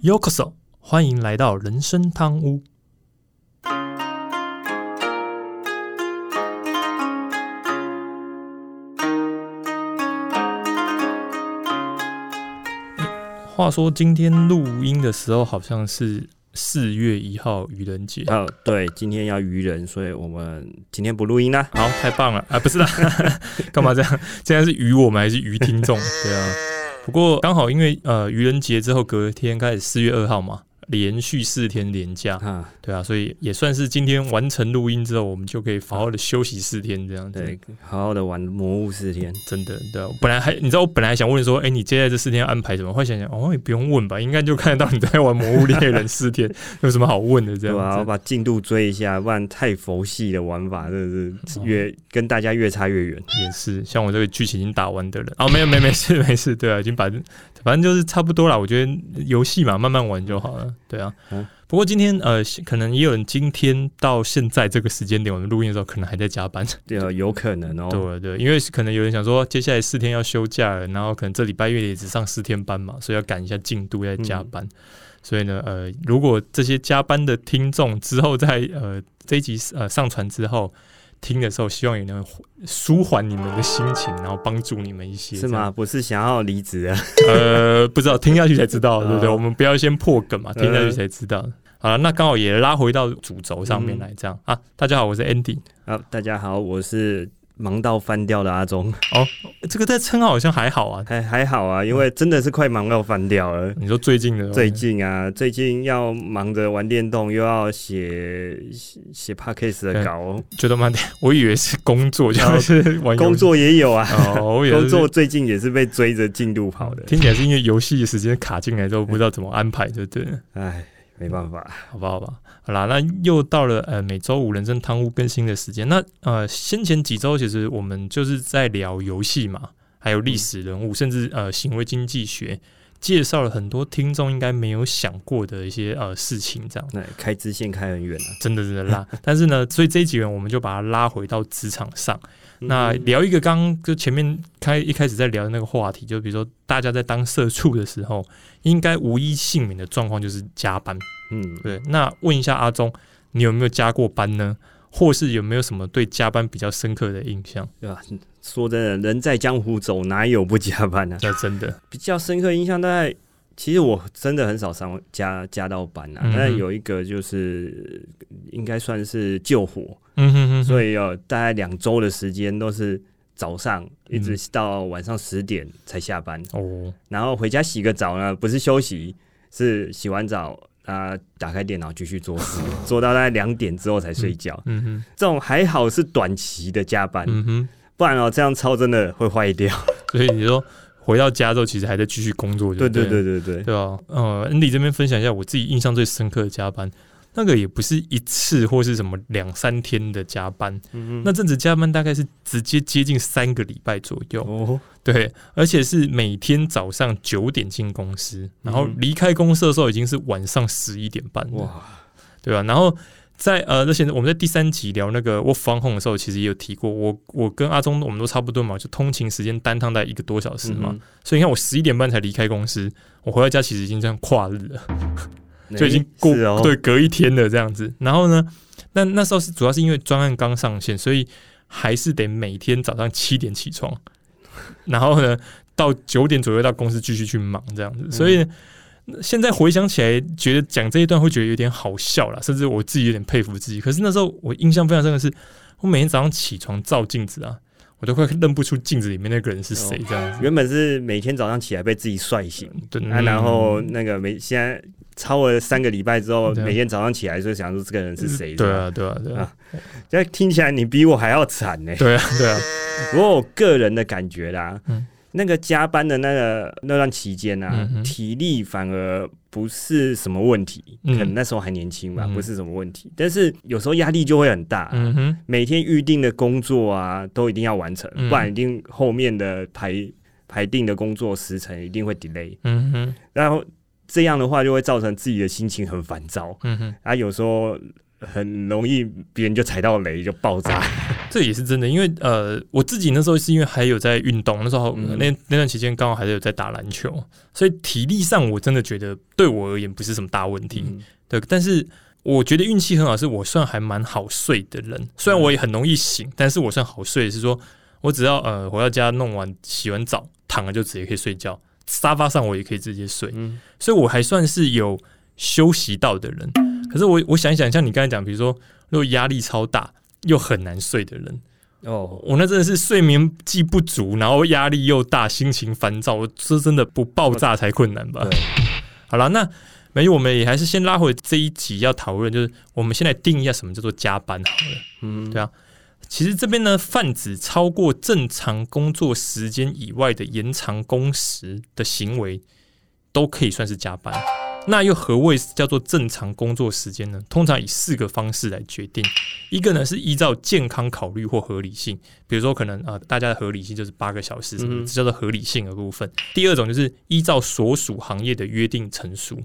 Yokoso，欢迎来到人生汤屋。话说今天录音的时候，好像是四月一号愚人节。哦，对，今天要愚人，所以我们今天不录音啦。好，太棒了啊！不是啦，干嘛这样？现在是愚我们还是愚听众？对啊。不过刚好因为呃愚人节之后隔天开始四月二号嘛。连续四天连假，啊，对啊，所以也算是今天完成录音之后，我们就可以好好的休息四天，这样对，好好的玩魔物四天，真的，对。本来还你知道，我本来想问说，哎，你接下来这四天安排什么？后来想想，哦，也不用问吧，应该就看得到你在玩魔物猎人四天，有什么好问的？这样，对啊，我把进度追一下，不然太佛系的玩法，真的是越跟大家越差越远。也是，像我这个剧情已经打完的人，哦，没有，没没事没事，对啊，已经把。反正就是差不多了，我觉得游戏嘛，慢慢玩就好了。对啊，不过今天呃，可能也有人今天到现在这个时间点，我们录音的时候可能还在加班。对啊，有可能哦。对对，因为可能有人想说，接下来四天要休假了，然后可能这礼拜月也只上四天班嘛，所以要赶一下进度，要加班。所以呢，呃，如果这些加班的听众之后在呃这一集呃上传之后。听的时候，希望也能舒缓你们的心情，然后帮助你们一些，是吗？不是想要离职啊？呃，不知道，听下去才知道，对不对？我们不要先破梗嘛，听下去才知道。好了，那刚好也拉回到主轴上面来，这样啊。大家好，我是 Andy。好，大家好，我是。忙到翻掉的阿忠哦，这个在称号好像还好啊，还还好啊，因为真的是快忙到翻掉了。你说最近的？最近啊，最近要忙着玩电动，又要写写 podcast 的稿，觉得蛮我以为是工作，就是玩工作也有啊。哦，工作最近也是被追着进度跑的。听起来是因为游戏时间卡进来之后，不知道怎么安排，对不对？哎。没办法，好吧，好吧，好啦，那又到了呃每周五人生汤屋更新的时间。那呃先前几周其实我们就是在聊游戏嘛，还有历史人物，甚至呃行为经济学，介绍了很多听众应该没有想过的一些呃事情，这样。对，开支线开很远啊，真的真的拉。但是呢，所以这一集我们就把它拉回到职场上。那聊一个刚刚就前面开一开始在聊的那个话题，就比如说大家在当社畜的时候，应该无一幸免的状况就是加班。嗯，对。那问一下阿忠，你有没有加过班呢？或是有没有什么对加班比较深刻的印象？对吧？说真的，人在江湖走，哪有不加班呢？那真的比较深刻印象，大概。其实我真的很少上加加到班啊，但有一个就是应该算是救火，嗯哼哼，所以有大概两周的时间都是早上一直到晚上十点才下班。哦，然后回家洗个澡呢，不是休息，是洗完澡啊，打开电脑继续做事，做到大概两点之后才睡觉，嗯哼，这种还好是短期的加班，嗯哼，不然哦这样超真的会坏掉，所以你说。回到家之后，其实还在继续工作，对对对对对，对。吧？呃，Andy 这边分享一下我自己印象最深刻的加班，那个也不是一次或是什么两三天的加班，那阵子加班大概是直接接近三个礼拜左右，哦，对，而且是每天早上九点进公司，然后离开公司的时候已经是晚上十一点半，哇，对吧？然后。在呃，那现在我们在第三集聊那个我防控的时候，其实也有提过，我我跟阿忠我们都差不多嘛，就通勤时间单趟在一个多小时嘛，所以你看我十一点半才离开公司，我回到家其实已经这样跨日了，就已经过对隔一天了这样子。然后呢，那那时候是主要是因为专案刚上线，所以还是得每天早上七点起床，然后呢到九点左右到公司继续去忙这样子，所以。现在回想起来，觉得讲这一段会觉得有点好笑了，甚至我自己有点佩服自己。可是那时候我印象非常深的是，我每天早上起床照镜子啊，我都快认不出镜子里面那个人是谁。这样子，原本是每天早上起来被自己帅醒，对，然后那个每现在超了三个礼拜之后，每天早上起来就想说这个人是谁。对啊，对啊，对啊。现在听起来你比我还要惨呢。对啊，对啊。不过我个人的感觉啦。那个加班的那个那段期间呢，体力反而不是什么问题，可能那时候还年轻吧，不是什么问题。但是有时候压力就会很大，每天预定的工作啊，都一定要完成，不然一定后面的排排定的工作时程一定会 delay。嗯哼，然后这样的话就会造成自己的心情很烦躁。嗯哼，啊，有时候很容易别人就踩到雷就爆炸。这也是真的，因为呃，我自己那时候是因为还有在运动，那时候那那段期间刚好还是有在打篮球，所以体力上我真的觉得对我而言不是什么大问题。对，但是我觉得运气很好，是我算还蛮好睡的人。虽然我也很容易醒，但是我算好睡，是说我只要呃回到家弄完洗完澡躺了就直接可以睡觉，沙发上我也可以直接睡，所以我还算是有休息到的人。可是我我想一想，像你刚才讲，比如说如果压力超大。又很难睡的人哦，我那真的是睡眠既不足，然后压力又大，心情烦躁，我说真的不爆炸才困难吧。好了，那没我们也还是先拉回这一集要讨论，就是我们先来定一下什么叫做加班好了。嗯，对啊，其实这边呢，泛指超过正常工作时间以外的延长工时的行为，都可以算是加班。那又何谓叫做正常工作时间呢？通常以四个方式来决定。一个呢是依照健康考虑或合理性，比如说可能啊，大家的合理性就是八个小时，这叫做合理性的部分。第二种就是依照所属行业的约定成熟。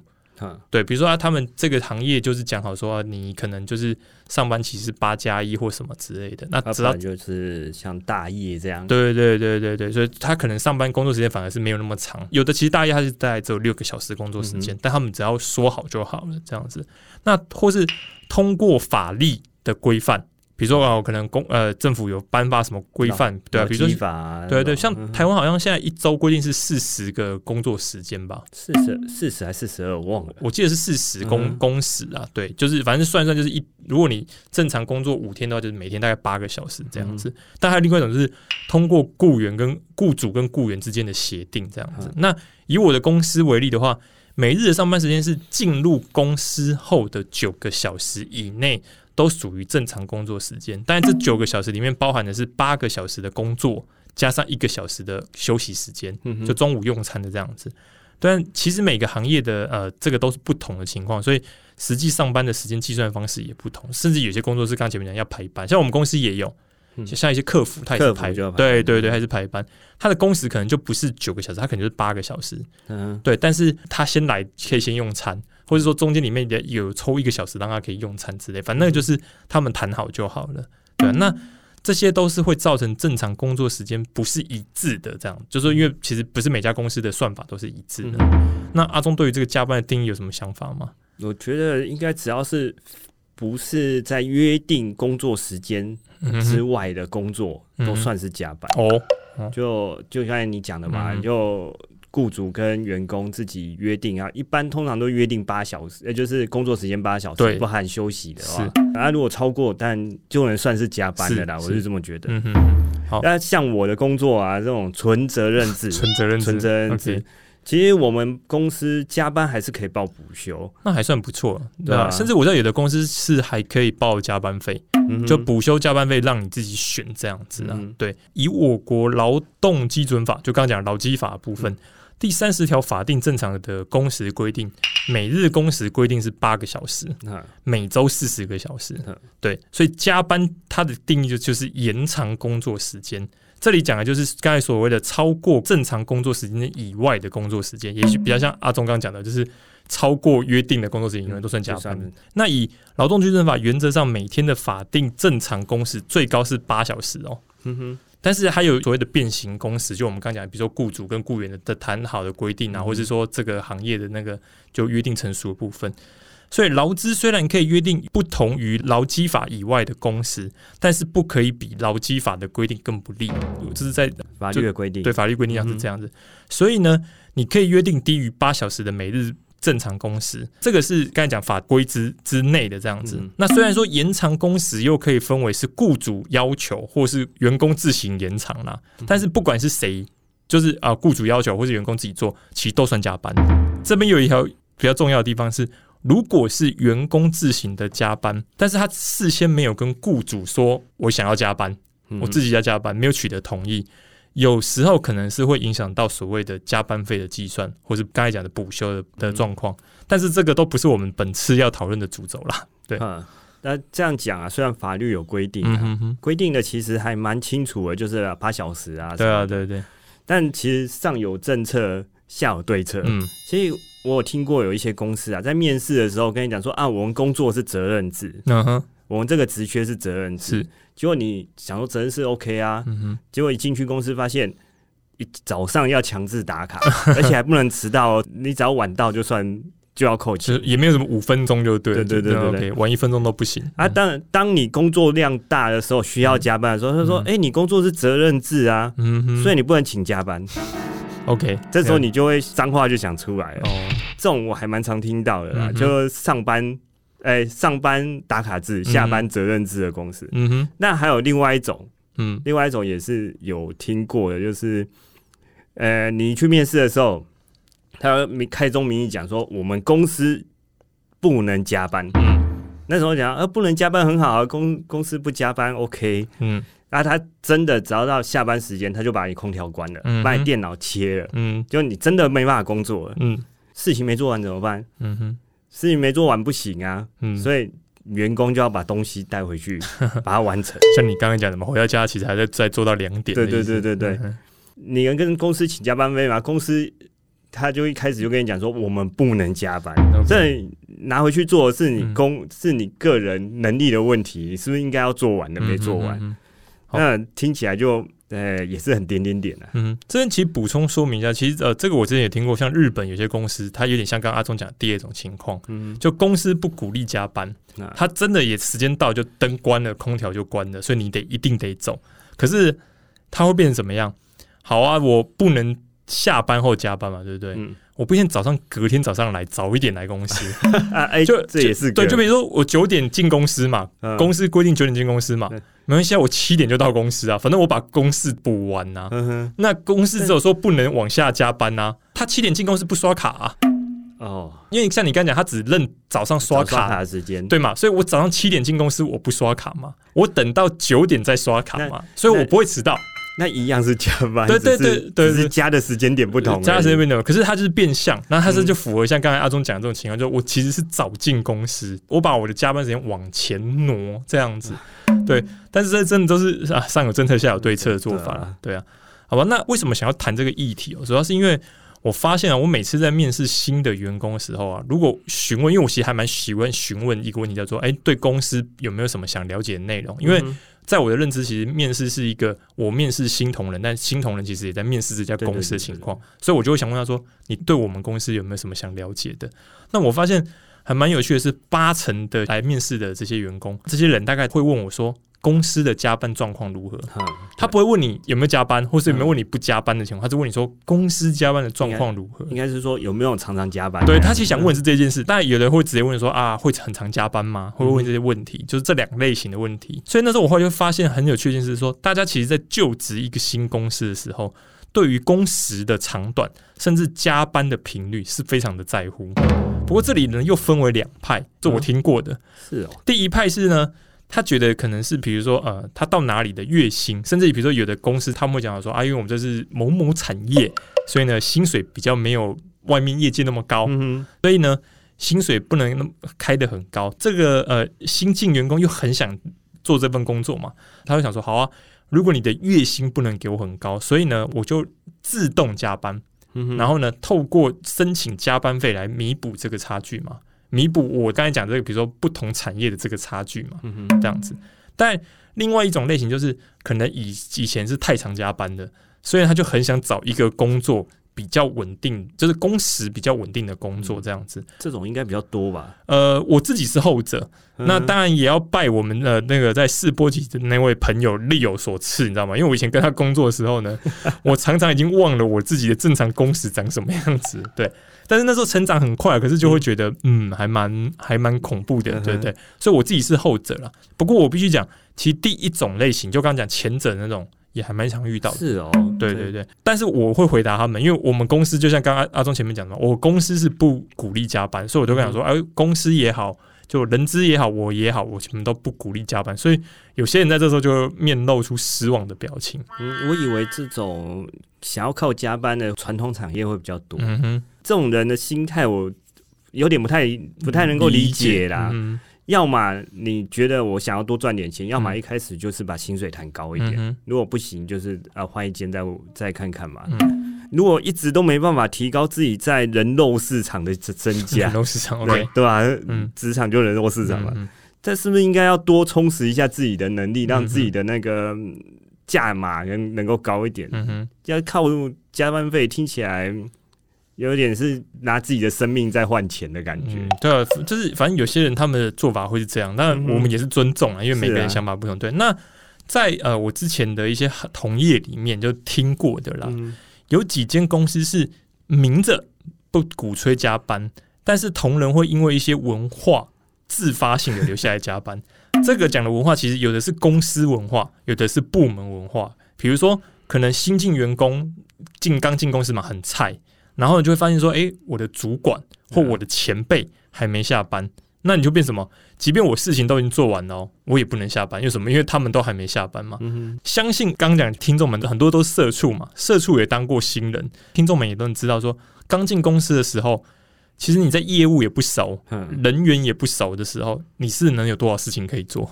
对，比如说啊，他们这个行业就是讲好说，你可能就是上班其实八加一或什么之类的。那只要就是像大业这样。对对对对对，所以他可能上班工作时间反而是没有那么长。有的其实大业他是大概只有六个小时工作时间，但他们只要说好就好了这样子。那或是通过法律的规范。比如说啊，可能公呃政府有颁发什么规范，对啊，比如说对对，像台湾好像现在一周规定是四十个工作时间吧，四十四十还是四十二，我忘了，我记得是四十工工时啊，对，就是反正算一算就是一，如果你正常工作五天的话，就是每天大概八个小时这样子。但还有另外一种就是通过雇员跟雇主跟雇员之间的协定这样子。那以我的公司为例的话，每日的上班时间是进入公司后的九个小时以内。都属于正常工作时间，但这九个小时里面包含的是八个小时的工作，加上一个小时的休息时间，就中午用餐的这样子。但其实每个行业的呃，这个都是不同的情况，所以实际上班的时间计算方式也不同，甚至有些工作是刚前面讲要排班，像我们公司也有，像一些客服他也是排，对对对，还是排班，他的工时可能就不是九个小时，他可能就是八个小时，嗯，对，但是他先来可以先用餐。或者说中间里面有抽一个小时让他可以用餐之类，反正就是他们谈好就好了。对，那这些都是会造成正常工作时间不是一致的。这样就是因为其实不是每家公司的算法都是一致的。那阿忠对于这个加班的定义有什么想法吗？我觉得应该只要是不是在约定工作时间之外的工作，都算是加班哦。就就像你讲的嘛，就。雇主跟员工自己约定啊，一般通常都约定八小时，也就是工作时间八小时，不含休息的话。啊，如果超过，但就能算是加班的啦。我是这么觉得。嗯哼，好。那像我的工作啊，这种纯责任制，纯责任制，纯责任制。其实我们公司加班还是可以报补休，那还算不错，对吧？甚至我知道有的公司是还可以报加班费，就补休加班费让你自己选这样子啊。对，以我国劳动基准法，就刚刚讲劳基法部分。第三十条法定正常的工时规定，每日工时规定是八个小时，每周四十个小时。对，所以加班它的定义就就是延长工作时间。这里讲的就是刚才所谓的超过正常工作时间以外的工作时间，也许比较像阿忠刚刚讲的，就是超过约定的工作时间，永远都算加班。那以劳动基准法原则上，每天的法定正常工时最高是八小时哦。哼哼。但是还有所谓的变形工时，就我们刚讲，比如说雇主跟雇员的的谈好的规定啊，或者是说这个行业的那个就约定成熟的部分。所以劳资虽然可以约定不同于劳基法以外的工时，但是不可以比劳基法的规定更不利。这是在法律的规定，对法律规定上是这样子。所以呢，你可以约定低于八小时的每日。正常工时，这个是刚才讲法规之之内的这样子。那虽然说延长工时又可以分为是雇主要求或是员工自行延长啦，但是不管是谁，就是啊雇主要求或是员工自己做，其实都算加班。这边有一条比较重要的地方是，如果是员工自行的加班，但是他事先没有跟雇主说我想要加班，我自己要加班，没有取得同意。有时候可能是会影响到所谓的加班费的计算，或是刚才讲的补休的的状况，但是这个都不是我们本次要讨论的主轴啦。对，那这样讲啊，虽然法律有规定，规定的其实还蛮清楚的，就是八小时啊。对啊，对对。但其实上有政策，下有对策。嗯，所以我有听过有一些公司啊，在面试的时候跟你讲说啊，我们工作是责任制，嗯哼，我们这个职缺是责任制。结果你想说责任是 OK 啊，嗯，结果一进去公司发现，一早上要强制打卡，而且还不能迟到，你只要晚到就算。就要扣钱，也没有什么五分钟就对，对对对对对，晚一分钟都不行啊。当当你工作量大的时候，需要加班的时候，他说：“哎，你工作是责任制啊，嗯，所以你不能请加班。” OK，这时候你就会脏话就想出来了。哦，这种我还蛮常听到的啦，就上班哎，上班打卡制，下班责任制的公司。嗯哼，那还有另外一种，嗯，另外一种也是有听过的，就是呃，你去面试的时候。他明开宗明义讲说，我们公司不能加班。嗯，那时候讲，呃，不能加班很好啊，公公司不加班，OK。嗯，那他真的只要到下班时间，他就把你空调关了，把你电脑切了，嗯，就你真的没办法工作了。嗯，事情没做完怎么办？嗯哼，事情没做完不行啊。嗯，所以员工就要把东西带回去，把它完成。像你刚刚讲的嘛，回到家其实还在在做到两点。对对对对对，你能跟公司请加班费吗？公司。他就一开始就跟你讲说，我们不能加班，这拿回去做是你工是你个人能力的问题，是不是应该要做完的没做完？那听起来就呃也是很点点点的。嗯，这边其实补充说明一下，其实呃这个我之前也听过，像日本有些公司，它有点像刚刚阿忠讲的第二种情况，嗯，就公司不鼓励加班，他真的也时间到就灯关了，空调就关了，所以你得一定得走。可是他会变成怎么样？好啊，我不能。下班后加班嘛，对不对？嗯，我不先早上隔天早上来早一点来公司 啊，哎，就这也是对。就比如说我九点进公司嘛，公司规定九点进公司嘛，没关系，我七点就到公司啊，反正我把公事补完呐。那公司只有说不能往下加班呐，他七点进公司不刷卡啊。哦，因为像你刚讲，他只认早上刷卡的时间，对嘛？所以我早上七点进公司，我不刷卡嘛，我等到九点再刷卡嘛，所以我不会迟到。那一样是加班，对对对对，只是加的时间点不同，加的时间不同。可是它就是变相，那它是就符合像刚才阿忠讲的这种情况，就我其实是早进公司，我把我的加班时间往前挪这样子，对。但是这真的都是啊，上有政策，下有对策的做法，对啊。好吧，那为什么想要谈这个议题哦？主要是因为我发现啊，我每次在面试新的员工的时候啊，如果询问，因为我其实还蛮喜欢询问一个问题，叫做哎，对公司有没有什么想了解的内容？因为在我的认知，其实面试是一个我面试新同仁，但新同仁其实也在面试这家公司的情况，所以我就会想问他说：“你对我们公司有没有什么想了解的？”那我发现还蛮有趣的是，八成的来面试的这些员工，这些人大概会问我说。公司的加班状况如何？他不会问你有没有加班，或是有没有问你不加班的情况，他就问你说公司加班的状况如何？应该是说有没有常常加班？对他其实想问是这件事，但有人会直接问说啊，会很常加班吗？会问这些问题，就是这两类型的问题。所以那时候我后来就发现很有趣的是说，大家其实，在就职一个新公司的时候，对于工时的长短，甚至加班的频率是非常的在乎。不过这里呢，又分为两派，这我听过的是哦，第一派是呢。他觉得可能是，比如说，呃，他到哪里的月薪，甚至比如说有的公司他们会讲说，啊，因为我们这是某某产业，所以呢，薪水比较没有外面业界那么高，嗯所以呢，薪水不能那么开的很高。这个呃，新进员工又很想做这份工作嘛，他会想说，好啊，如果你的月薪不能给我很高，所以呢，我就自动加班，然后呢，透过申请加班费来弥补这个差距嘛。弥补我刚才讲这个，比如说不同产业的这个差距嘛，嗯这样子。但另外一种类型就是，可能以以前是太常加班的，所以他就很想找一个工作。比较稳定，就是工时比较稳定的工作，这样子，这种应该比较多吧？呃，我自己是后者，那当然也要拜我们的那个在试播集的那位朋友力有所赐，你知道吗？因为我以前跟他工作的时候呢，我常常已经忘了我自己的正常工时长什么样子，对。但是那时候成长很快，可是就会觉得，嗯，还蛮还蛮恐怖的，对对？所以我自己是后者了。不过我必须讲，其实第一种类型，就刚刚讲前者那种。也还蛮常遇到的，是哦，对对对，但是我会回答他们，因为我们公司就像刚刚阿忠前面讲的，我公司是不鼓励加班，所以我都跟他说，哎，公司也好，就人资也好，我也好，我全部都不鼓励加班，所以有些人在这时候就面露出失望的表情。嗯，我以为这种想要靠加班的传统产业会比较多，嗯哼，这种人的心态我有点不太不太能够理解啦。要么你觉得我想要多赚点钱，要么一开始就是把薪水谈高一点。如果不行，就是啊换一间再再看看嘛。如果一直都没办法提高自己在人肉市场的增加，人肉市场 OK 对吧？嗯，职场就人肉市场嘛。这是不是应该要多充实一下自己的能力，让自己的那个价码能能够高一点？嗯哼，要靠加班费，听起来有点是拿自己的生命在换钱的感觉。对啊，就是反正有些人他们的做法会是这样，但我们也是尊重啊，因为每个人想法不同。对，那在呃我之前的一些同业里面就听过的啦，有几间公司是明着不鼓吹加班，但是同仁会因为一些文化。自发性的留下来加班，这个讲的文化其实有的是公司文化，有的是部门文化。比如说，可能新进员工进刚进公司嘛，很菜，然后你就会发现说，哎，我的主管或我的前辈还没下班，那你就变什么？即便我事情都已经做完了，我也不能下班，因为什么？因为他们都还没下班嘛。相信刚讲听众们很多都是社畜嘛，社畜也当过新人，听众们也都能知道说，刚进公司的时候。其实你在业务也不熟，人员也不熟的时候，你是能有多少事情可以做？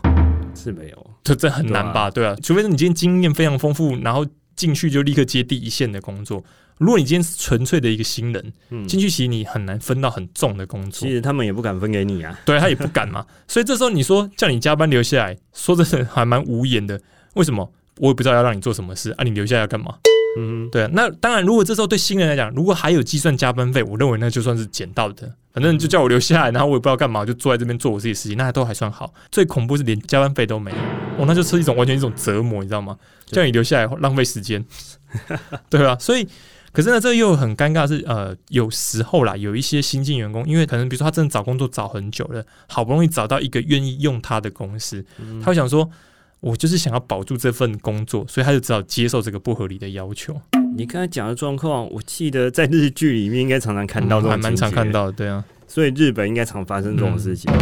是没有，这这很难吧？对啊，除非是你今天经验非常丰富，然后进去就立刻接第一线的工作。如果你今天是纯粹的一个新人，进去其实你很难分到很重的工作。其实他们也不敢分给你啊，对他也不敢嘛。所以这时候你说叫你加班留下来，说真的还蛮无言的。为什么？我也不知道要让你做什么事啊？你留下来要干嘛？嗯，对啊，那当然，如果这时候对新人来讲，如果还有计算加班费，我认为那就算是捡到的。反正就叫我留下来，然后我也不知道干嘛，就坐在这边做我自己的事情，那都还算好。最恐怖是连加班费都没有，哦，那就是一种完全一种折磨，你知道吗？叫你留下来浪费时间，对吧？所以，可是呢，这又很尴尬，是呃，有时候啦，有一些新进员工，因为可能比如说他真的找工作找很久了，好不容易找到一个愿意用他的公司，他会想说。我就是想要保住这份工作，所以他就只好接受这个不合理的要求。你刚才讲的状况，我记得在日剧里面应该常常看到，还蛮常看到的，对啊。所以日本应该常发生这种事情。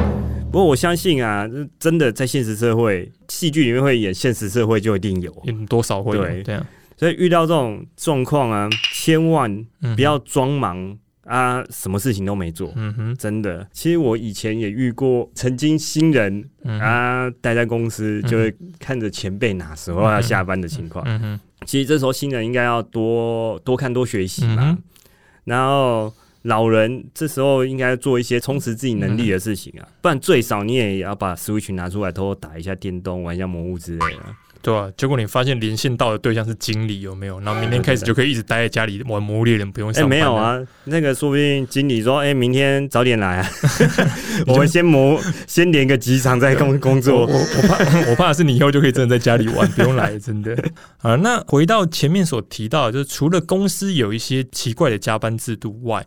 不过我相信啊，真的在现实社会，戏剧里面会演，现实社会就一定有，多少会有。对啊。所以遇到这种状况啊，千万不要装忙。啊，什么事情都没做，嗯哼，真的。其实我以前也遇过，曾经新人啊，待在公司就会看着前辈哪时候要下班的情况。嗯哼，其实这时候新人应该要多多看多学习嘛。然后老人这时候应该做一些充实自己能力的事情啊，不然最少你也要把 Switch 拿出来偷偷打一下电动，玩一下魔物之类的。对啊，结果你发现连线到的对象是经理，有没有？然后明天开始就可以一直待在家里玩《魔物猎人》，不用上班。没有啊，那个说不定经理说：“哎，明天早点来啊，我们先磨，先连个几场再工工作。”我我怕我怕的是你以后就可以真的在家里玩，不用来，真的。啊，那回到前面所提到，就是除了公司有一些奇怪的加班制度外。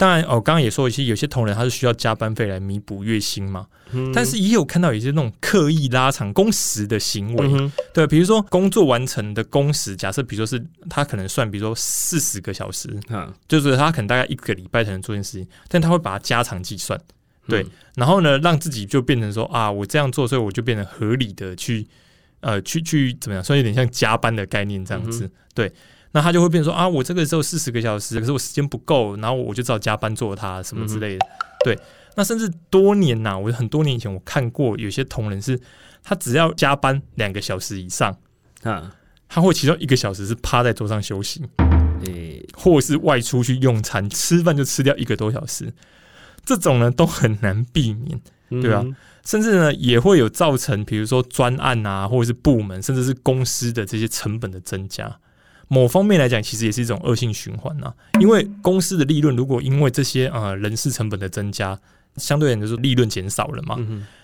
当然，哦，刚刚也说一些，有些同仁他是需要加班费来弥补月薪嘛。嗯。但是也有看到有些那种刻意拉长工时的行为，对，比如说工作完成的工时，假设比如说是他可能算，比如说四十个小时，嗯，就是他可能大概一个礼拜才能做件事情，但他会把它加长计算，对，然后呢，让自己就变成说啊，我这样做，所以我就变成合理的去，呃，去去怎么样，算有点像加班的概念这样子，对。那他就会变说啊，我这个只有四十个小时，可是我时间不够，然后我就只好加班做它什么之类的。对，那甚至多年呐，我很多年以前我看过有些同仁是，他只要加班两个小时以上啊，他会其中一个小时是趴在桌上休息，诶，或是外出去用餐吃饭就吃掉一个多小时，这种呢都很难避免，对吧？甚至呢也会有造成，比如说专案啊，或者是部门，甚至是公司的这些成本的增加。某方面来讲，其实也是一种恶性循环呐。因为公司的利润如果因为这些呃人事成本的增加，相对而言就是利润减少了嘛，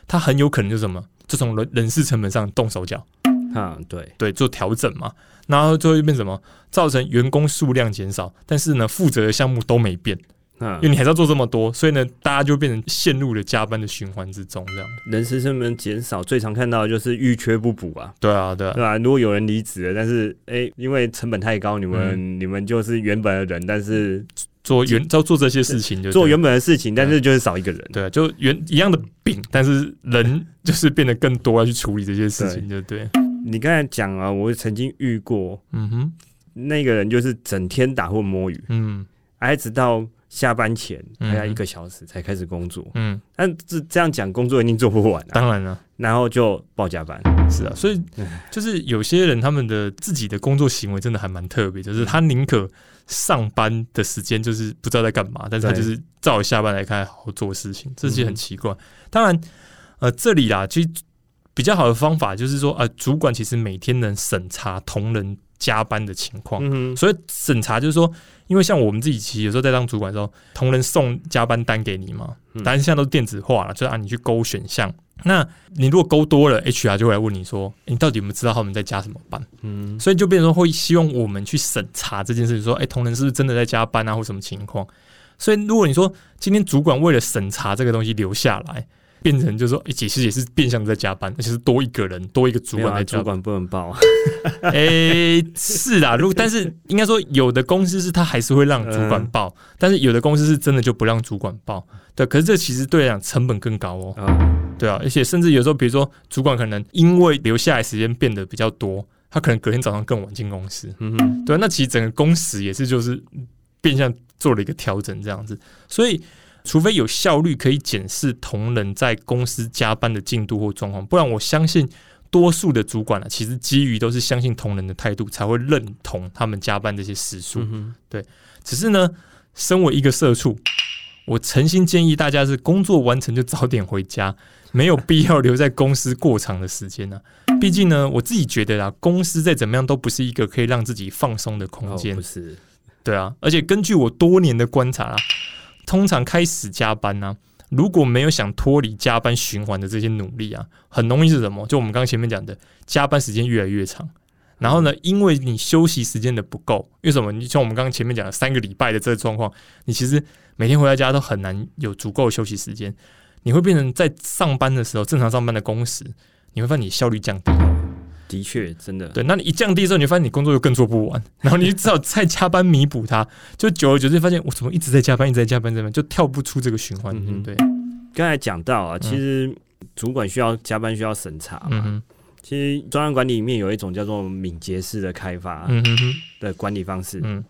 它很有可能就什么，就从人人事成本上动手脚。啊，对。对，做调整嘛，然后最后变什么，造成员工数量减少，但是呢负责的项目都没变。因为你还是要做这么多，所以呢，大家就变成陷入了加班的循环之中，这样。人事成本减少，最常看到的就是预缺不补啊。对啊，对啊，对啊。如果有人离职了，但是哎，因为成本太高，你们你们就是原本的人，但是做原要做这些事情，就做原本的事情，但是就是少一个人。对，啊就原一样的饼，但是人就是变得更多要去处理这些事情，就对。你刚才讲啊，我曾经遇过，嗯哼，那个人就是整天打混摸鱼，嗯，一直到。下班前还要一个小时才开始工作。嗯，但这这样讲，工作一定做不完。当然了，然后就报加班。是啊，所以 就是有些人他们的自己的工作行为真的还蛮特别，就是他宁可上班的时间就是不知道在干嘛，但是他就是照下班来看好好做事情，这些很奇怪。当然，呃，这里啦，其实比较好的方法就是说，呃，主管其实每天能审查同仁。加班的情况，所以审查就是说，因为像我们自己其实有时候在当主管的时候，同仁送加班单给你嘛，但是现在都是电子化了，就按你去勾选项。那你如果勾多了，HR 就会来问你说，你到底有没有知道他们在加什么班？嗯，所以就变成说会希望我们去审查这件事情，说，哎，同仁是不是真的在加班啊，或什么情况？所以如果你说今天主管为了审查这个东西留下来。变成就是说，其实也是变相在加班，而且是多一个人，多一个主管来主管不能报。哎，是啊，如果但是应该说，有的公司是他还是会让主管报，但是有的公司是真的就不让主管报。对，可是这其实对来讲成本更高哦。对啊，而且甚至有时候，比如说主管可能因为留下来时间变得比较多，他可能隔天早上更晚进公司。嗯哼，对，那其实整个工时也是就是变相做了一个调整这样子，所以。除非有效率可以检视同仁在公司加班的进度或状况，不然我相信多数的主管啊，其实基于都是相信同仁的态度，才会认同他们加班这些时数。对，只是呢，身为一个社畜，我诚心建议大家是工作完成就早点回家，没有必要留在公司过长的时间呢。毕竟呢，我自己觉得啊，公司再怎么样都不是一个可以让自己放松的空间。不是，对啊，而且根据我多年的观察啊。通常开始加班呢，如果没有想脱离加班循环的这些努力啊，很容易是什么？就我们刚刚前面讲的，加班时间越来越长。然后呢，因为你休息时间的不够，为什么？你像我们刚刚前面讲的三个礼拜的这个状况，你其实每天回到家都很难有足够的休息时间，你会变成在上班的时候正常上班的工时，你会发现你效率降低。的确，真的对。那你一降低之后，你就发现你工作又更做不完，然后你就只好再加班弥补它。就久而久之，发现我怎么一直在加班，一直在加班，这边就跳不出这个循环。嗯对，刚才讲到啊，其实主管需要加班，需要审查嘛。其实专案管理里面有一种叫做敏捷式的开发的管理方式。嗯，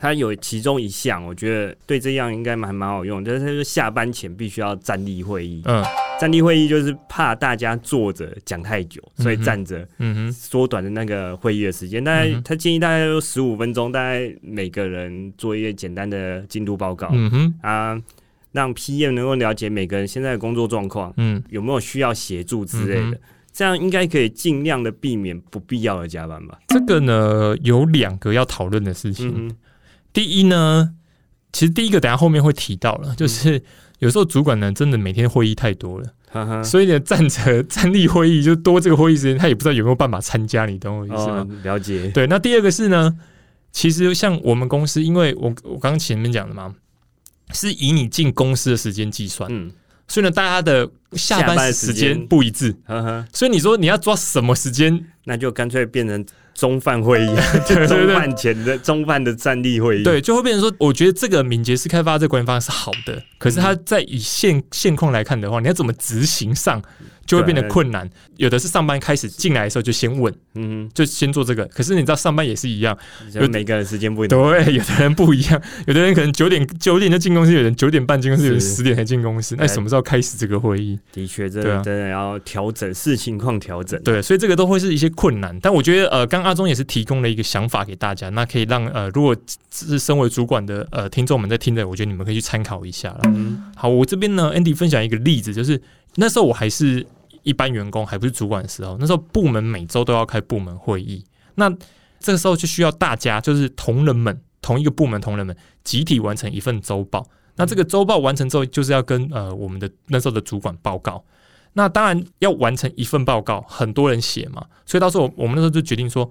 它有其中一项，我觉得对这样应该蛮蛮好用，就是下班前必须要站立会议。嗯。站立会议就是怕大家坐着讲太久，所以站着，嗯哼，缩短的那个会议的时间。大概他建议大概有十五分钟，大概每个人做一个简单的进度报告，嗯哼，啊，让 PM 能够了解每个人现在的工作状况，嗯，有没有需要协助之类的，这样应该可以尽量的避免不必要的加班吧。这个呢，有两个要讨论的事情。第一呢，其实第一个等下后面会提到了，就是。有时候主管呢，真的每天会议太多了，所以呢，站着站立会议就多这个会议时间，他也不知道有没有办法参加，你懂我意思吗？了解。对，那第二个是呢，其实像我们公司，因为我我刚刚前面讲的嘛，是以你进公司的时间计算，嗯，所以呢，大家的下班时间不一致，所以你说你要抓什么时间，那就干脆变成。中饭会议，中饭前的中饭的站立会议，对，就会变成说，我觉得这个敏捷式开发这管理方式是好的，可是它在以现现况来看的话，你要怎么执行上？就会变得困难。有的是上班开始进来的时候就先问，嗯，就先做这个。可是你知道上班也是一样，有每个人时间不一样。对，有的人不一样，有的人可能九点九点就进公司，有人九点半进公司，有人十点才进公司。那什么时候开始这个会议？的确，这真的要调整视情况调整。对，所以这个都会是一些困难。但我觉得，呃，刚阿忠也是提供了一个想法给大家，那可以让呃，如果是身为主管的呃听众们在听的，我觉得你们可以去参考一下了。好，我这边呢，Andy 分享一个例子，就是那时候我还是。一般员工还不是主管的时候，那时候部门每周都要开部门会议，那这个时候就需要大家就是同仁们同一个部门同仁们集体完成一份周报。那这个周报完成之后，就是要跟呃我们的那时候的主管报告。那当然要完成一份报告，很多人写嘛，所以到时候我们那时候就决定说，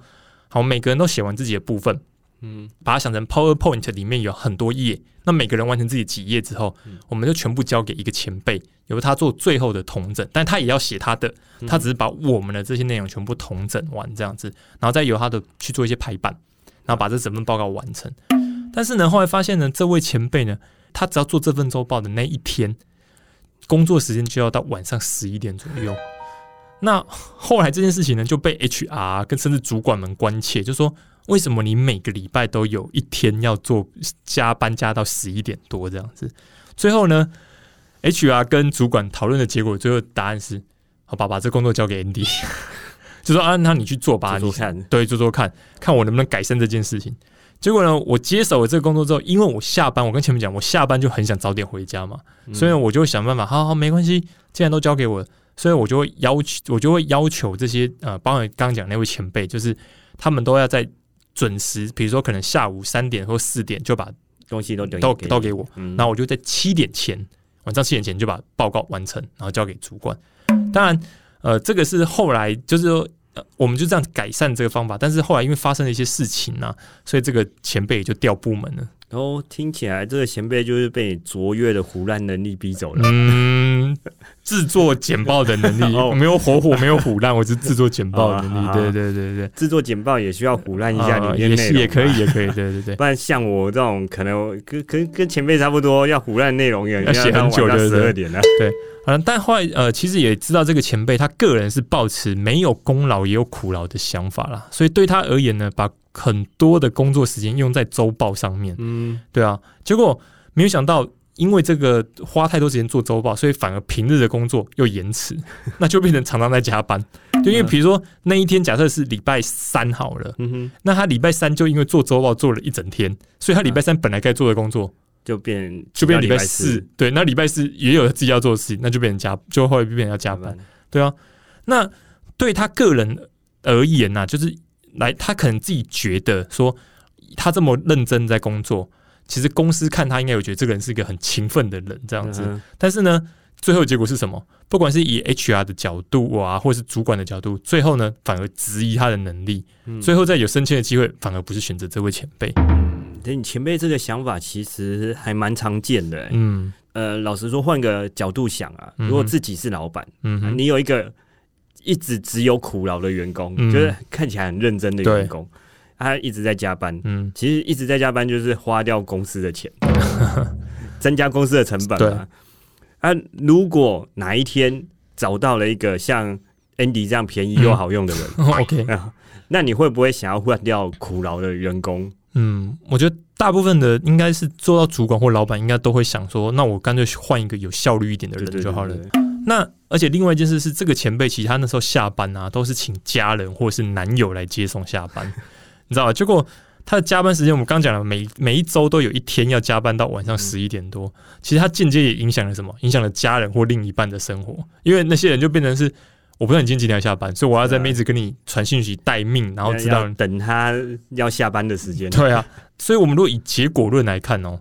好，每个人都写完自己的部分。嗯，把它想成 PowerPoint 里面有很多页，那每个人完成自己几页之后，我们就全部交给一个前辈，由他做最后的统整，但他也要写他的，他只是把我们的这些内容全部统整完这样子，然后再由他的去做一些排版，然后把这整份报告完成。但是呢，后来发现呢，这位前辈呢，他只要做这份周报的那一天，工作时间就要到晚上十一点左右。那后来这件事情呢，就被 HR 跟甚至主管们关切，就说。为什么你每个礼拜都有一天要做加班加到十一点多这样子？最后呢，HR 跟主管讨论的结果，最后答案是：好吧，把这工作交给 Andy，就说啊，那你去做吧，你看，对，做做看看我能不能改善这件事情。结果呢，我接手了这个工作之后，因为我下班，我跟前面讲，我下班就很想早点回家嘛，所以我就会想办法，好好没关系，既然都交给我，所以我就会要求，我就会要求这些呃，包括刚刚讲那位前辈，就是他们都要在准时，比如说可能下午三点或四点就把东西都都都给我，然后我就在七点前，晚上七点前就把报告完成，然后交给主管。当然，呃，这个是后来就是说。我们就这样改善这个方法，但是后来因为发生了一些事情呢，所以这个前辈也就调部门了。然后听起来这个前辈就是被卓越的胡乱能力逼走了。嗯，制作简报的能力 没有火火，没有虎烂，我是制作简报能力。对对对对，制作简报也需要虎烂一下里面内容，也可以也可以。对对对，不然像我这种可能跟跟跟前辈差不多，要虎烂内容也要写很久，十二点了。对。嗯，但后来呃，其实也知道这个前辈他个人是抱持没有功劳也有苦劳的想法啦，所以对他而言呢，把很多的工作时间用在周报上面，嗯，对啊，结果没有想到，因为这个花太多时间做周报，所以反而平日的工作又延迟，那就变成常常在加班。就因为比如说那一天假设是礼拜三好了，嗯，那他礼拜三就因为做周报做了一整天，所以他礼拜三本来该做的工作。就变就变礼拜四，对，那礼拜四也有自己要做的事情，那就变成加，就会变成要加班，对啊。那对他个人而言啊，就是来他可能自己觉得说，他这么认真在工作，其实公司看他应该有觉得这个人是一个很勤奋的人这样子。但是呢，最后结果是什么？不管是以 HR 的角度啊，或是主管的角度，最后呢反而质疑他的能力，最后再有升迁的机会，反而不是选择这位前辈。你前辈这个想法其实还蛮常见的，嗯，呃，老实说，换个角度想啊，如果自己是老板，嗯，你有一个一直只有苦劳的员工，就是看起来很认真的员工，他一直在加班，嗯，其实一直在加班就是花掉公司的钱，增加公司的成本嘛。啊，如果哪一天找到了一个像 Andy 这样便宜又好用的人，OK，那你会不会想要换掉苦劳的员工？嗯，我觉得大部分的应该是做到主管或老板，应该都会想说，那我干脆换一个有效率一点的人就好了。那而且另外一件事是，这个前辈其实他那时候下班啊，都是请家人或是男友来接送下班，你知道吧？结果他的加班时间，我们刚讲了，每每一周都有一天要加班到晚上十一点多。其实他间接也影响了什么？影响了家人或另一半的生活，因为那些人就变成是。我不知道你今天几点下班，所以我要在妹子跟你传讯息待命，然后知道等他要下班的时间。对啊，所以我们如果以结果论来看哦，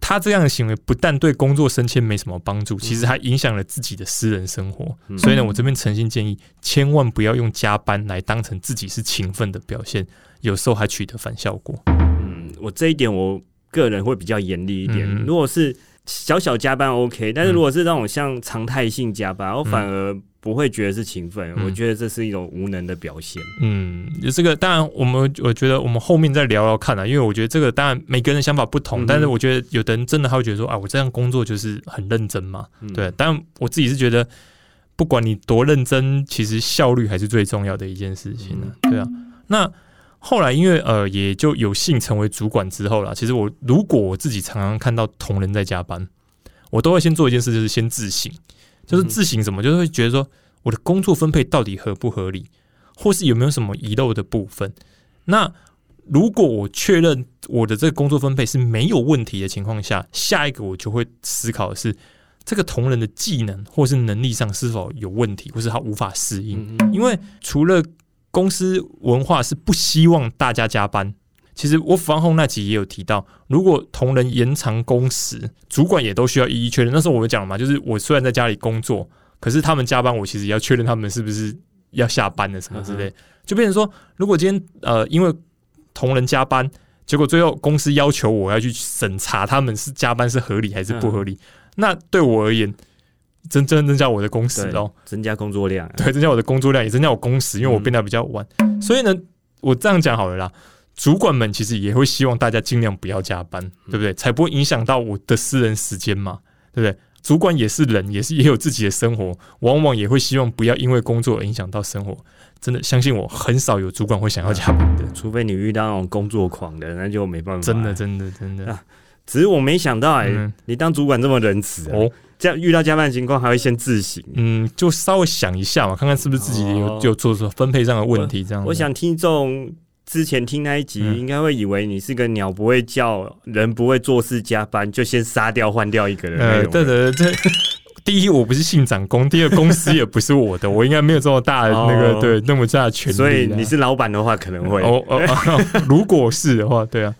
他这样的行为不但对工作升迁没什么帮助，其实还影响了自己的私人生活。所以呢，我这边诚心建议，千万不要用加班来当成自己是勤奋的表现，有时候还取得反效果。嗯，我这一点我个人会比较严厉一点。如果是小小加班 OK，但是如果是那种像常态性加班，我反而。不会觉得是勤奋，我觉得这是一种无能的表现。嗯，有这个，当然我们我觉得我们后面再聊聊看啊，因为我觉得这个当然每个人想法不同，但是我觉得有的人真的他会觉得说啊，我这样工作就是很认真嘛，对。但我自己是觉得，不管你多认真，其实效率还是最重要的一件事情呢。对啊，那后来因为呃，也就有幸成为主管之后了。其实我如果我自己常常看到同仁在加班，我都会先做一件事，就是先自省。就是自省什么，就是会觉得说我的工作分配到底合不合理，或是有没有什么遗漏的部分。那如果我确认我的这个工作分配是没有问题的情况下，下一个我就会思考的是这个同仁的技能或是能力上是否有问题，或是他无法适应。因为除了公司文化是不希望大家加班。其实我防控那集也有提到，如果同仁延长工时，主管也都需要一一确认。那时候我们讲了嘛，就是我虽然在家里工作，可是他们加班，我其实也要确认他们是不是要下班的什么之类。就变成说，如果今天呃因为同仁加班，结果最后公司要求我要去审查他们是加班是合理还是不合理，那对我而言，增增增加我的工时哦，增加工作量，对，增加我的工作量，也增加我工时，因为我变得比较晚。所以呢，我这样讲好了啦。主管们其实也会希望大家尽量不要加班，对不对？才不会影响到我的私人时间嘛，对不对？主管也是人，也是也有自己的生活，往往也会希望不要因为工作而影响到生活。真的相信我，很少有主管会想要加班的，除非你遇到那种工作狂的，那就没办法。真的，真的，真的。只是我没想到，哎，你当主管这么仁慈哦，这样遇到加班情况还会先自省。嗯，就稍微想一下嘛，看看是不是自己有就做出分配上的问题。这样，我想听众之前听那一集，应该会以为你是个鸟不会叫人不会做事加班，就先杀掉换掉一个人。呃，对对对。第一，我不是姓长工；第二，公司也不是我的，我应该没有这么大的那个对那么大的权利。所以你是老板的话，可能会哦哦。如果是的话，对啊，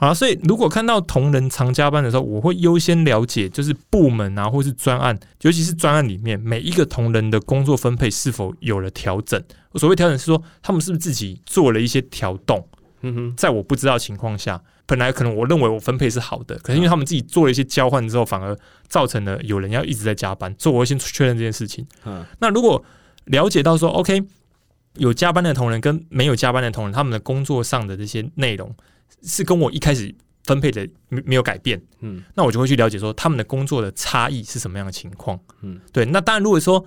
好，所以如果看到同仁常加班的时候，我会优先了解，就是部门啊，或是专案，尤其是专案里面每一个同仁的工作分配是否有了调整。所谓调整是说，他们是不是自己做了一些调动？嗯哼，在我不知道情况下。本来可能我认为我分配是好的，可是因为他们自己做了一些交换之后，反而造成了有人要一直在加班，所以我会先确认这件事情。嗯，那如果了解到说，OK，有加班的同仁跟没有加班的同仁，他们的工作上的这些内容是跟我一开始分配的没没有改变，嗯，那我就会去了解说他们的工作的差异是什么样的情况。嗯，对，那当然如果说。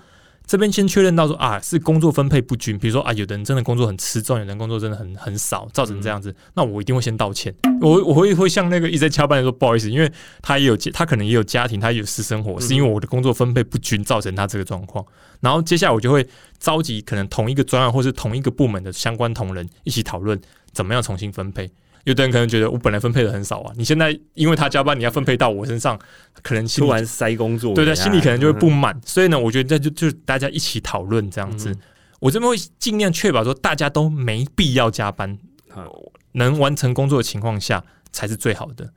这边先确认到说啊，是工作分配不均，比如说啊，有的人真的工作很吃重，有人工作真的很很少，造成这样子，那我一定会先道歉。我我会会像那个一直在加班的说不好意思，因为他也有他可能也有家庭，他也有私生活，是因为我的工作分配不均造成他这个状况。然后接下来我就会召集可能同一个专案或是同一个部门的相关同仁一起讨论怎么样重新分配。有的人可能觉得我本来分配的很少啊，你现在因为他加班，你要分配到我身上，可能突然塞工作，对对，心里可能就会不满。所以呢，我觉得这就就大家一起讨论这样子，我这边会尽量确保说大家都没必要加班，能完成工作的情况下才是最好的。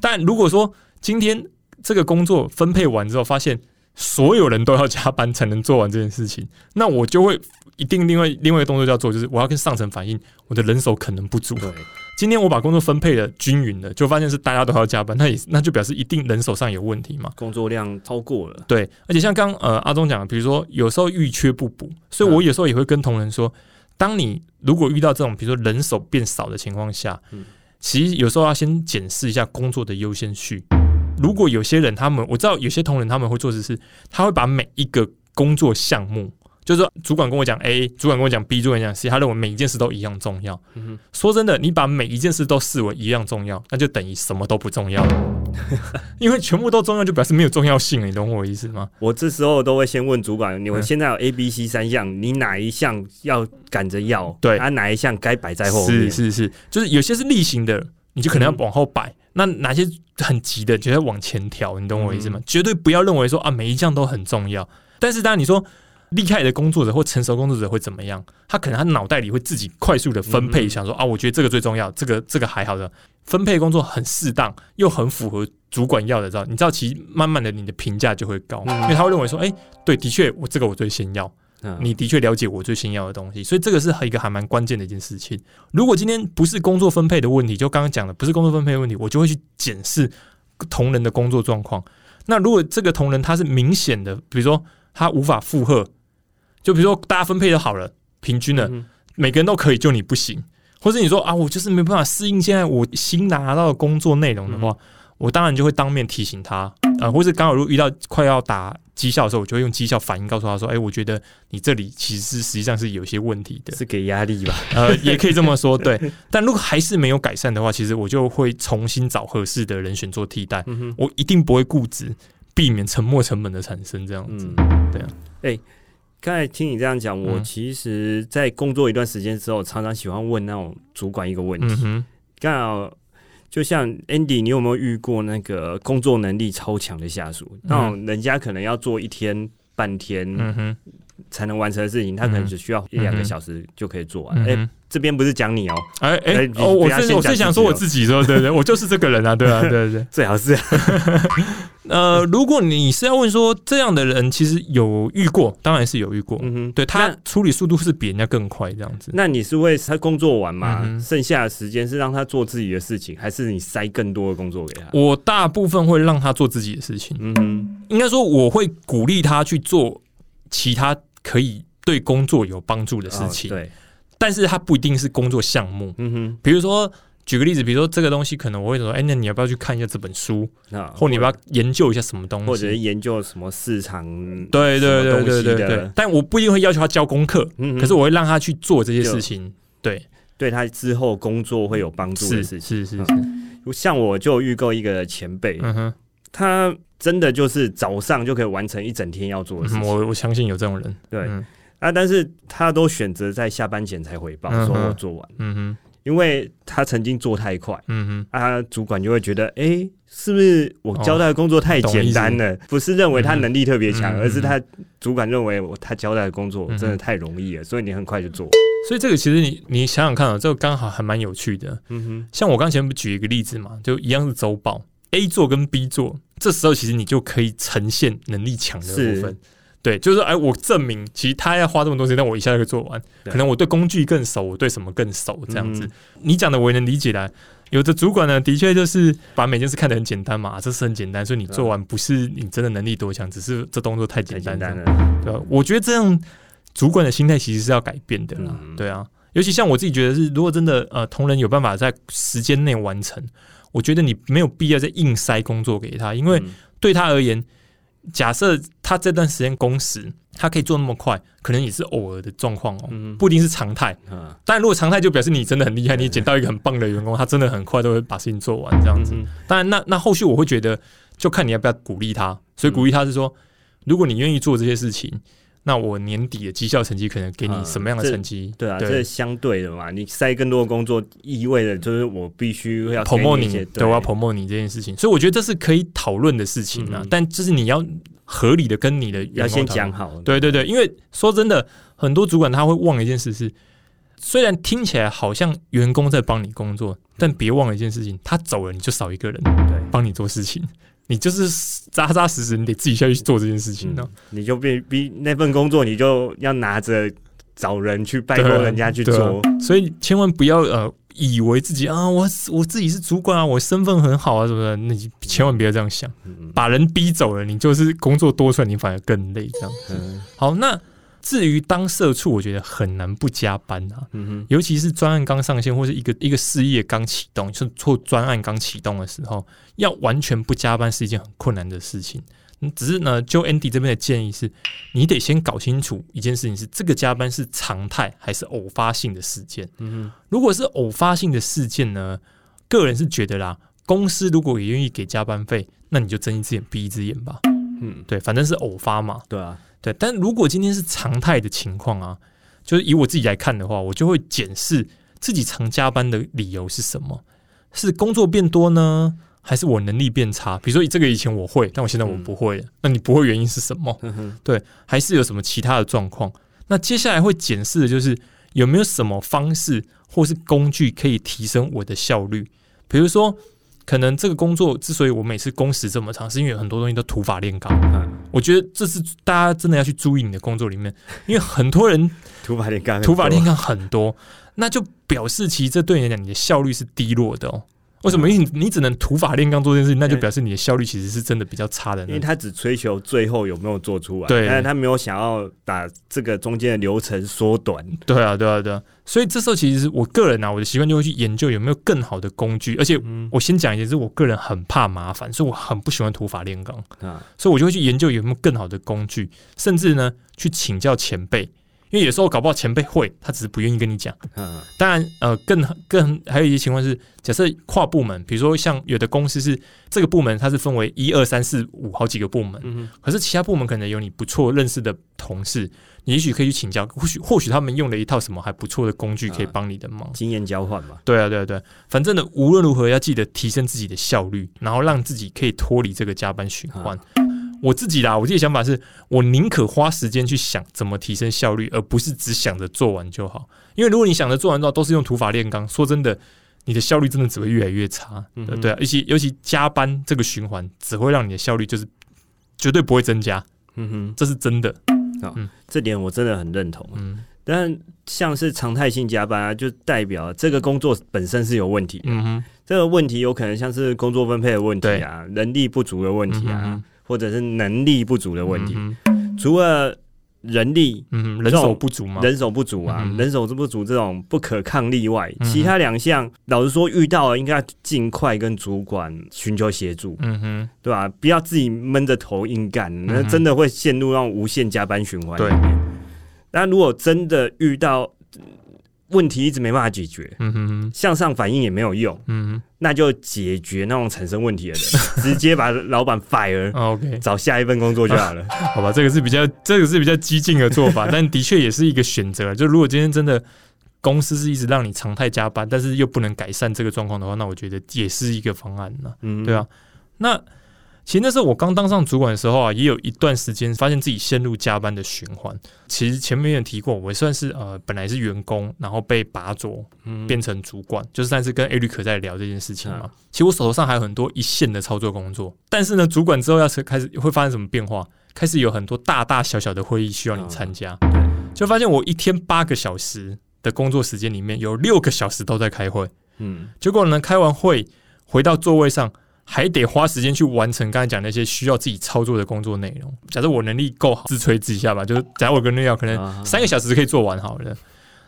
但如果说今天这个工作分配完之后，发现所有人都要加班才能做完这件事情，那我就会一定另外另外一个动作要做，就是我要跟上层反映我的人手可能不足。今天我把工作分配的均匀了，就发现是大家都要加班，那也那就表示一定人手上有问题嘛，工作量超过了。对，而且像刚呃阿忠讲，比如说有时候预缺不补，所以我有时候也会跟同仁说，当你如果遇到这种比如说人手变少的情况下，嗯，其实有时候要先检视一下工作的优先序。如果有些人他们我知道有些同仁他们会做的是，他会把每一个工作项目。就是说，主管跟我讲 A，主管跟我讲 B，主管讲 C，他认为每一件事都一样重要。说真的，你把每一件事都视为一样重要，那就等于什么都不重要。因为全部都重要，就表示没有重要性。你懂我意思吗？我这时候都会先问主管：，你们现在有 A、B、C 三项，你哪一项要赶着要？对，啊，哪一项该摆在后面？是是是，就是有些是例行的，你就可能要往后摆。那哪些很急的，就要往前调。你懂我意思吗？绝对不要认为说啊，每一项都很重要。但是当然你说。厉害的工作者或成熟工作者会怎么样？他可能他脑袋里会自己快速的分配，想说啊，我觉得这个最重要，这个这个还好的分配工作很适当，又很符合主管要的，知道？你知道，其实慢慢的你的评价就会高，因为他会认为说，哎，对，的确我这个我最先要，你的确了解我最先要的东西，所以这个是一个还蛮关键的一件事情。如果今天不是工作分配的问题，就刚刚讲的不是工作分配的问题，我就会去检视同仁的工作状况。那如果这个同仁他是明显的，比如说他无法负荷。就比如说，大家分配的好了，平均了，每个人都可以，就你不行，或者你说啊，我就是没办法适应现在我新拿到的工作内容的话，我当然就会当面提醒他，啊，或是刚好如果遇到快要打绩效的时候，我就会用绩效反应告诉他说，哎，我觉得你这里其实实际上是有些问题的，是给压力吧？呃，也可以这么说，对。但如果还是没有改善的话，其实我就会重新找合适的人选做替代，我一定不会固执，避免沉没成本的产生，这样子，对啊，哎。刚才听你这样讲，我其实，在工作一段时间之后，常常喜欢问那种主管一个问题。刚好就像 Andy，你有没有遇过那个工作能力超强的下属？那种人家可能要做一天半天才能完成的事情，他可能只需要一两个小时就可以做完。哎。这边不是讲你哦，哎哎哦，我是我是想说我自己说，对对，我就是这个人啊，对啊，对对，最好是。呃，如果你是要问说这样的人，其实有遇过，当然是有遇过，嗯哼，对他处理速度是比人家更快，这样子。那你是为他工作完嘛？剩下的时间是让他做自己的事情，还是你塞更多的工作给他？我大部分会让他做自己的事情，嗯哼，应该说我会鼓励他去做其他可以对工作有帮助的事情，对。但是它不一定是工作项目，嗯哼，比如说举个例子，比如说这个东西可能我会说，哎，那你要不要去看一下这本书？或你要不要研究一下什么东西？或者是研究什么市场？对对对对对对。但我不一定会要求他交功课，可是我会让他去做这些事情。对，对他之后工作会有帮助的事情。是是是。像我就预购一个前辈，嗯哼，他真的就是早上就可以完成一整天要做的事情。我我相信有这种人，对啊，但是他都选择在下班前才回报，说我做完。嗯哼，因为他曾经做太快，嗯哼，啊，主管就会觉得，哎，是不是我交代的工作太简单了？不是认为他能力特别强，而是他主管认为我他交代的工作真的太容易了，所以你很快就做。所以这个其实你你想想看啊，这个刚好还蛮有趣的。嗯哼，像我刚前不举一个例子嘛，就一样是周报，A 座跟 B 座，这时候其实你就可以呈现能力强的部分。对，就是说，哎，我证明其实他要花这么多时间，但我一下就可以做完。可能我对工具更熟，我对什么更熟，这样子。你讲的我也能理解的。有的主管呢，的确就是把每件事看得很简单嘛，这是很简单，所以你做完不是你真的能力多强，只是这动作太简单了。对吧？我觉得这样。主管的心态其实是要改变的啦，对啊，尤其像我自己觉得是，如果真的呃同仁有办法在时间内完成，我觉得你没有必要再硬塞工作给他，因为对他而言，假设他这段时间工时他可以做那么快，可能也是偶尔的状况哦，不一定是常态。嗯，但如果常态就表示你真的很厉害，你捡到一个很棒的员工，他真的很快都会把事情做完这样子。当然，那那后续我会觉得，就看你要不要鼓励他。所以鼓励他是说，如果你愿意做这些事情。那我年底的绩效成绩可能给你什么样的成绩？对啊，这是相对的嘛。你塞更多的工作，意味着就是我必须要 promote 你，对，我要 promote 你这件事情。所以我觉得这是可以讨论的事情啊。但就是你要合理的跟你的要先讲好。对对对，因为说真的，很多主管他会忘一件事是，虽然听起来好像员工在帮你工作，但别忘了一件事情，他走了你就少一个人对帮你做事情。你就是扎扎实实，你得自己下去做这件事情呢。你就被逼那份工作，你就要拿着找人去拜托人家去做。所以千万不要呃，以为自己啊，我我自己是主管啊，我身份很好啊，什么的？那你千万不要这样想，把人逼走了，你就是工作多出来，你反而更累。这样子。好，那。至于当社畜，我觉得很难不加班啊，尤其是专案刚上线或是一个一个事业刚启动，是做专案刚启动的时候，要完全不加班是一件很困难的事情。只是呢，就 Andy 这边的建议是，你得先搞清楚一件事情：是这个加班是常态还是偶发性的事件。嗯如果是偶发性的事件呢，个人是觉得啦，公司如果也愿意给加班费，那你就睁一只眼闭一只眼吧。嗯，对，反正是偶发嘛。对啊。对，但如果今天是常态的情况啊，就是以我自己来看的话，我就会检视自己常加班的理由是什么？是工作变多呢，还是我能力变差？比如说，这个以前我会，但我现在我不会了。那你不会原因是什么？对，还是有什么其他的状况？那接下来会检视的就是有没有什么方式或是工具可以提升我的效率？比如说。可能这个工作之所以我每次工时这么长，是因为很多东西都土法炼钢。我觉得这是大家真的要去注意你的工作里面，因为很多人 土法炼钢，土法炼钢很多，那就表示其实这对你来讲，你的效率是低落的哦。为什么？因为你只能土法炼钢做这件事情，那就表示你的效率其实是真的比较差的。因为他只追求最后有没有做出来，对，但是他没有想要把这个中间的流程缩短。对啊，对啊，对啊。所以这时候其实我个人啊，我的习惯就会去研究有没有更好的工具。而且我先讲一件，是我个人很怕麻烦，所以我很不喜欢土法炼钢啊。所以我就会去研究有没有更好的工具，甚至呢去请教前辈。因为有时候搞不好前辈会，他只是不愿意跟你讲。嗯，当然，呃，更更还有一些情况是，假设跨部门，比如说像有的公司是这个部门，它是分为一二三四五好几个部门，嗯可是其他部门可能有你不错认识的同事，你也许可以去请教，或许或许他们用了一套什么还不错的工具，可以帮你的忙，经验交换嘛。对啊，对啊，对，反正呢，无论如何要记得提升自己的效率，然后让自己可以脱离这个加班循环。我自己啦，我自己想法是，我宁可花时间去想怎么提升效率，而不是只想着做完就好。因为如果你想着做完之后都是用土法炼钢，说真的，你的效率真的只会越来越差。对啊，尤其尤其加班这个循环，只会让你的效率就是绝对不会增加。嗯哼，这是真的啊，这点我真的很认同。嗯，但像是常态性加班啊，就代表这个工作本身是有问题。嗯哼，这个问题有可能像是工作分配的问题啊，人力不足的问题啊。或者是能力不足的问题，除了人力，嗯，人手不足嘛，人手不足啊，人手不足这种不可抗力外，其他两项老实说遇到了，应该尽快跟主管寻求协助，嗯哼，对吧？不要自己闷着头硬干，那真的会陷入那种无限加班循环。对，那如果真的遇到。问题一直没办法解决，嗯哼，向上反映也没有用，嗯哼，那就解决那种产生问题的人，直接把老板 fire，OK，找下一份工作就好了，好吧，这个是比较这个是比较激进的做法，但的确也是一个选择。就如果今天真的公司是一直让你常态加班，但是又不能改善这个状况的话，那我觉得也是一个方案呢，嗯，对啊，那。其实那时候我刚当上主管的时候啊，也有一段时间发现自己陷入加班的循环。其实前面也提过，我算是呃本来是员工，然后被拔擢变成主管，就是上次跟艾瑞可在聊这件事情嘛。其实我手头上还有很多一线的操作工作，但是呢，主管之后要是开始会发生什么变化？开始有很多大大小小的会议需要你参加，就发现我一天八个小时的工作时间里面有六个小时都在开会。嗯，结果呢，开完会回到座位上。还得花时间去完成刚才讲那些需要自己操作的工作内容。假设我能力够好，自吹自下吧，就是假如我跟那要可能三个小时可以做完好了。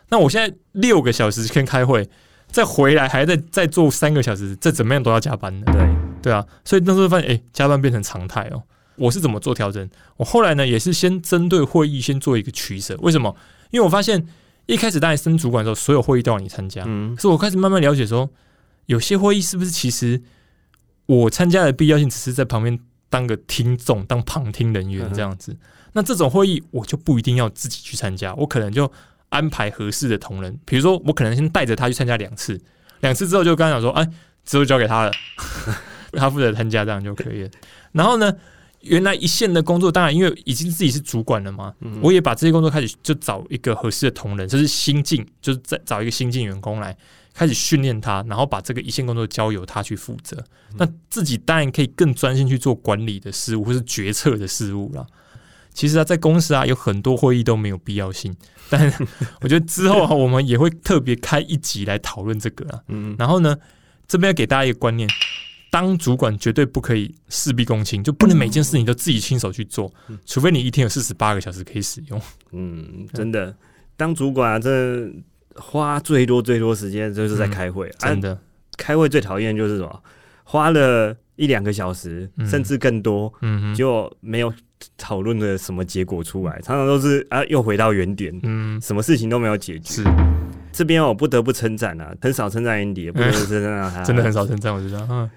那我现在六个小时先开会，再回来还在再做三个小时，这怎么样都要加班的。对对啊，所以那时候发现，哎，加班变成常态哦。我是怎么做调整？我后来呢，也是先针对会议先做一个取舍。为什么？因为我发现一开始当升主管的时候，所有会议都要你参加。嗯，所以我开始慢慢了解说，有些会议是不是其实。我参加的必要性只是在旁边当个听众、当旁听人员这样子。那这种会议我就不一定要自己去参加，我可能就安排合适的同仁，比如说我可能先带着他去参加两次，两次之后就刚讲说，哎，之后交给他了，他负责参加这样就可以了。然后呢，原来一线的工作，当然因为已经自己是主管了嘛，我也把这些工作开始就找一个合适的同仁，就是新进，就是在找一个新进员工来。开始训练他，然后把这个一线工作交由他去负责。那自己当然可以更专心去做管理的事务或是决策的事务了。其实啊，在公司啊，有很多会议都没有必要性。但 我觉得之后啊，我们也会特别开一集来讨论这个啊。嗯。然后呢，这边要给大家一个观念：当主管绝对不可以事必躬亲，就不能每件事情都自己亲手去做，除非你一天有四十八个小时可以使用。嗯，真的，当主管啊，这。花最多最多时间就是在开会，真的。开会最讨厌就是什么？花了一两个小时，甚至更多，嗯，就没有讨论的什么结果出来。常常都是啊，又回到原点，嗯，什么事情都没有解决。是这边我不得不称赞啊，很少称赞 Andy，也不得不称赞他，真的很少称赞，我觉得，嗯，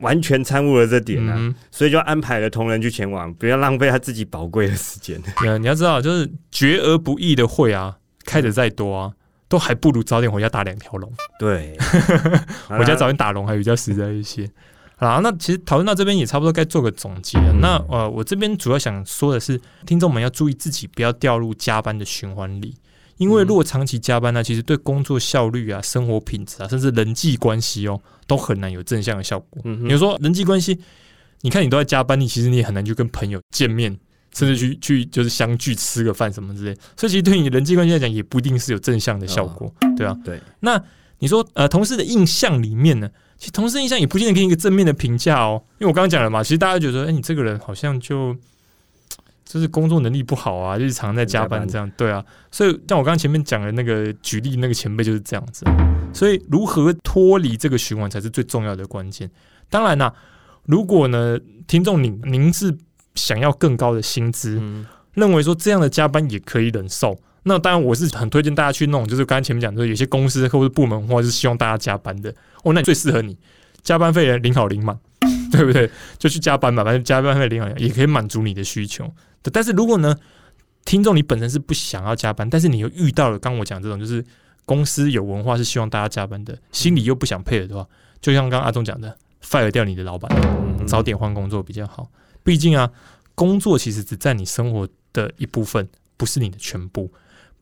完全参悟了这点啊，所以就安排了同仁去前往，不要浪费他自己宝贵的时间。对，你要知道，就是绝而不易的会啊，开的再多啊。都还不如早点回家打两条龙。对，回家早点打龙还比较实在一些。好，那其实讨论到这边也差不多该做个总结了。那呃，我这边主要想说的是，听众们要注意自己不要掉入加班的循环里，因为如果长期加班呢，其实对工作效率啊、生活品质啊，甚至人际关系哦，都很难有正向的效果。比如说人际关系，你看你都在加班，你其实你也很难去跟朋友见面。甚至去去就是相聚吃个饭什么之类，所以其实对你人际关系来讲，也不一定是有正向的效果，对啊。对。那你说呃，同事的印象里面呢，其实同事印象也不见得给你一个正面的评价哦。因为我刚刚讲了嘛，其实大家觉得，哎，你这个人好像就就是工作能力不好啊，日常在加班这样，对啊。所以像我刚刚前面讲的那个举例，那个前辈就是这样子。所以如何脱离这个循环才是最重要的关键。当然啦，如果呢，听众您您是。想要更高的薪资，认为说这样的加班也可以忍受。那当然，我是很推荐大家去弄，就是刚才前面讲说，有些公司或者部门，或者是希望大家加班的。哦，那最适合你，加班费领好领满，对不对？就去加班吧，反正加班费领好也可以满足你的需求。但是如果呢，听众你本身是不想要加班，但是你又遇到了刚我讲这种，就是公司有文化是希望大家加班的，心里又不想配合的话，就像刚刚阿忠讲的，fire 掉你的老板，早点换工作比较好。毕竟啊，工作其实只占你生活的一部分，不是你的全部。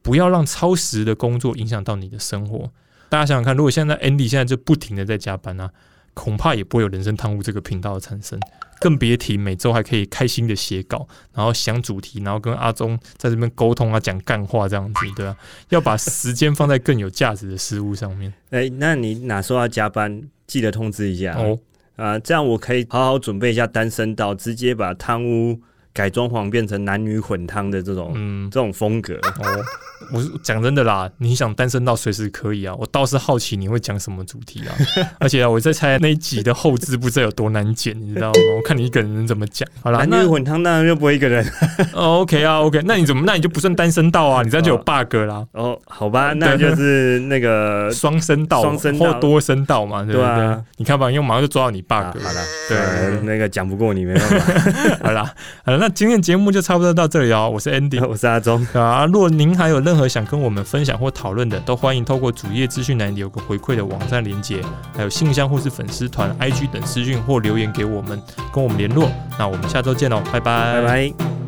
不要让超时的工作影响到你的生活。大家想想看，如果现在 Andy 现在就不停的在加班啊，恐怕也不会有人生贪污这个频道的产生，更别提每周还可以开心的写稿，然后想主题，然后跟阿忠在这边沟通啊，讲干话这样子，对啊，要把时间放在更有价值的事物上面。哎，那你哪时候要加班，记得通知一下哦。啊，这样我可以好好准备一下单身道，直接把汤屋改装潢变成男女混汤的这种，嗯，这种风格。哦，我讲真的啦，你想单身到随时可以啊。我倒是好奇你会讲什么主题啊？而且啊，我在猜那一集的后置不知道有多难剪，你知道吗？我看你一个人怎么讲。好了，男女混汤当然就不会一个人。OK 啊，OK，那你怎么？那你就不算单身到啊？你这样就有 bug 啦。哦，好吧，那就是那个 双声道、双声或多声道嘛，对不对？你看吧，因为马上就抓到你 bug。好了，对，那个讲不过你没办法。好了，好了，那今天节目就差不多到这里哦。我是 Andy，我是阿忠啊。如果您还有任何想跟我们分享或讨论的，都欢迎透过主页资讯栏有个回馈的网站连接，还有信箱或是粉丝团、IG 等私讯或留言给我们，跟我们联络。那我们下周见喽，拜拜，拜拜。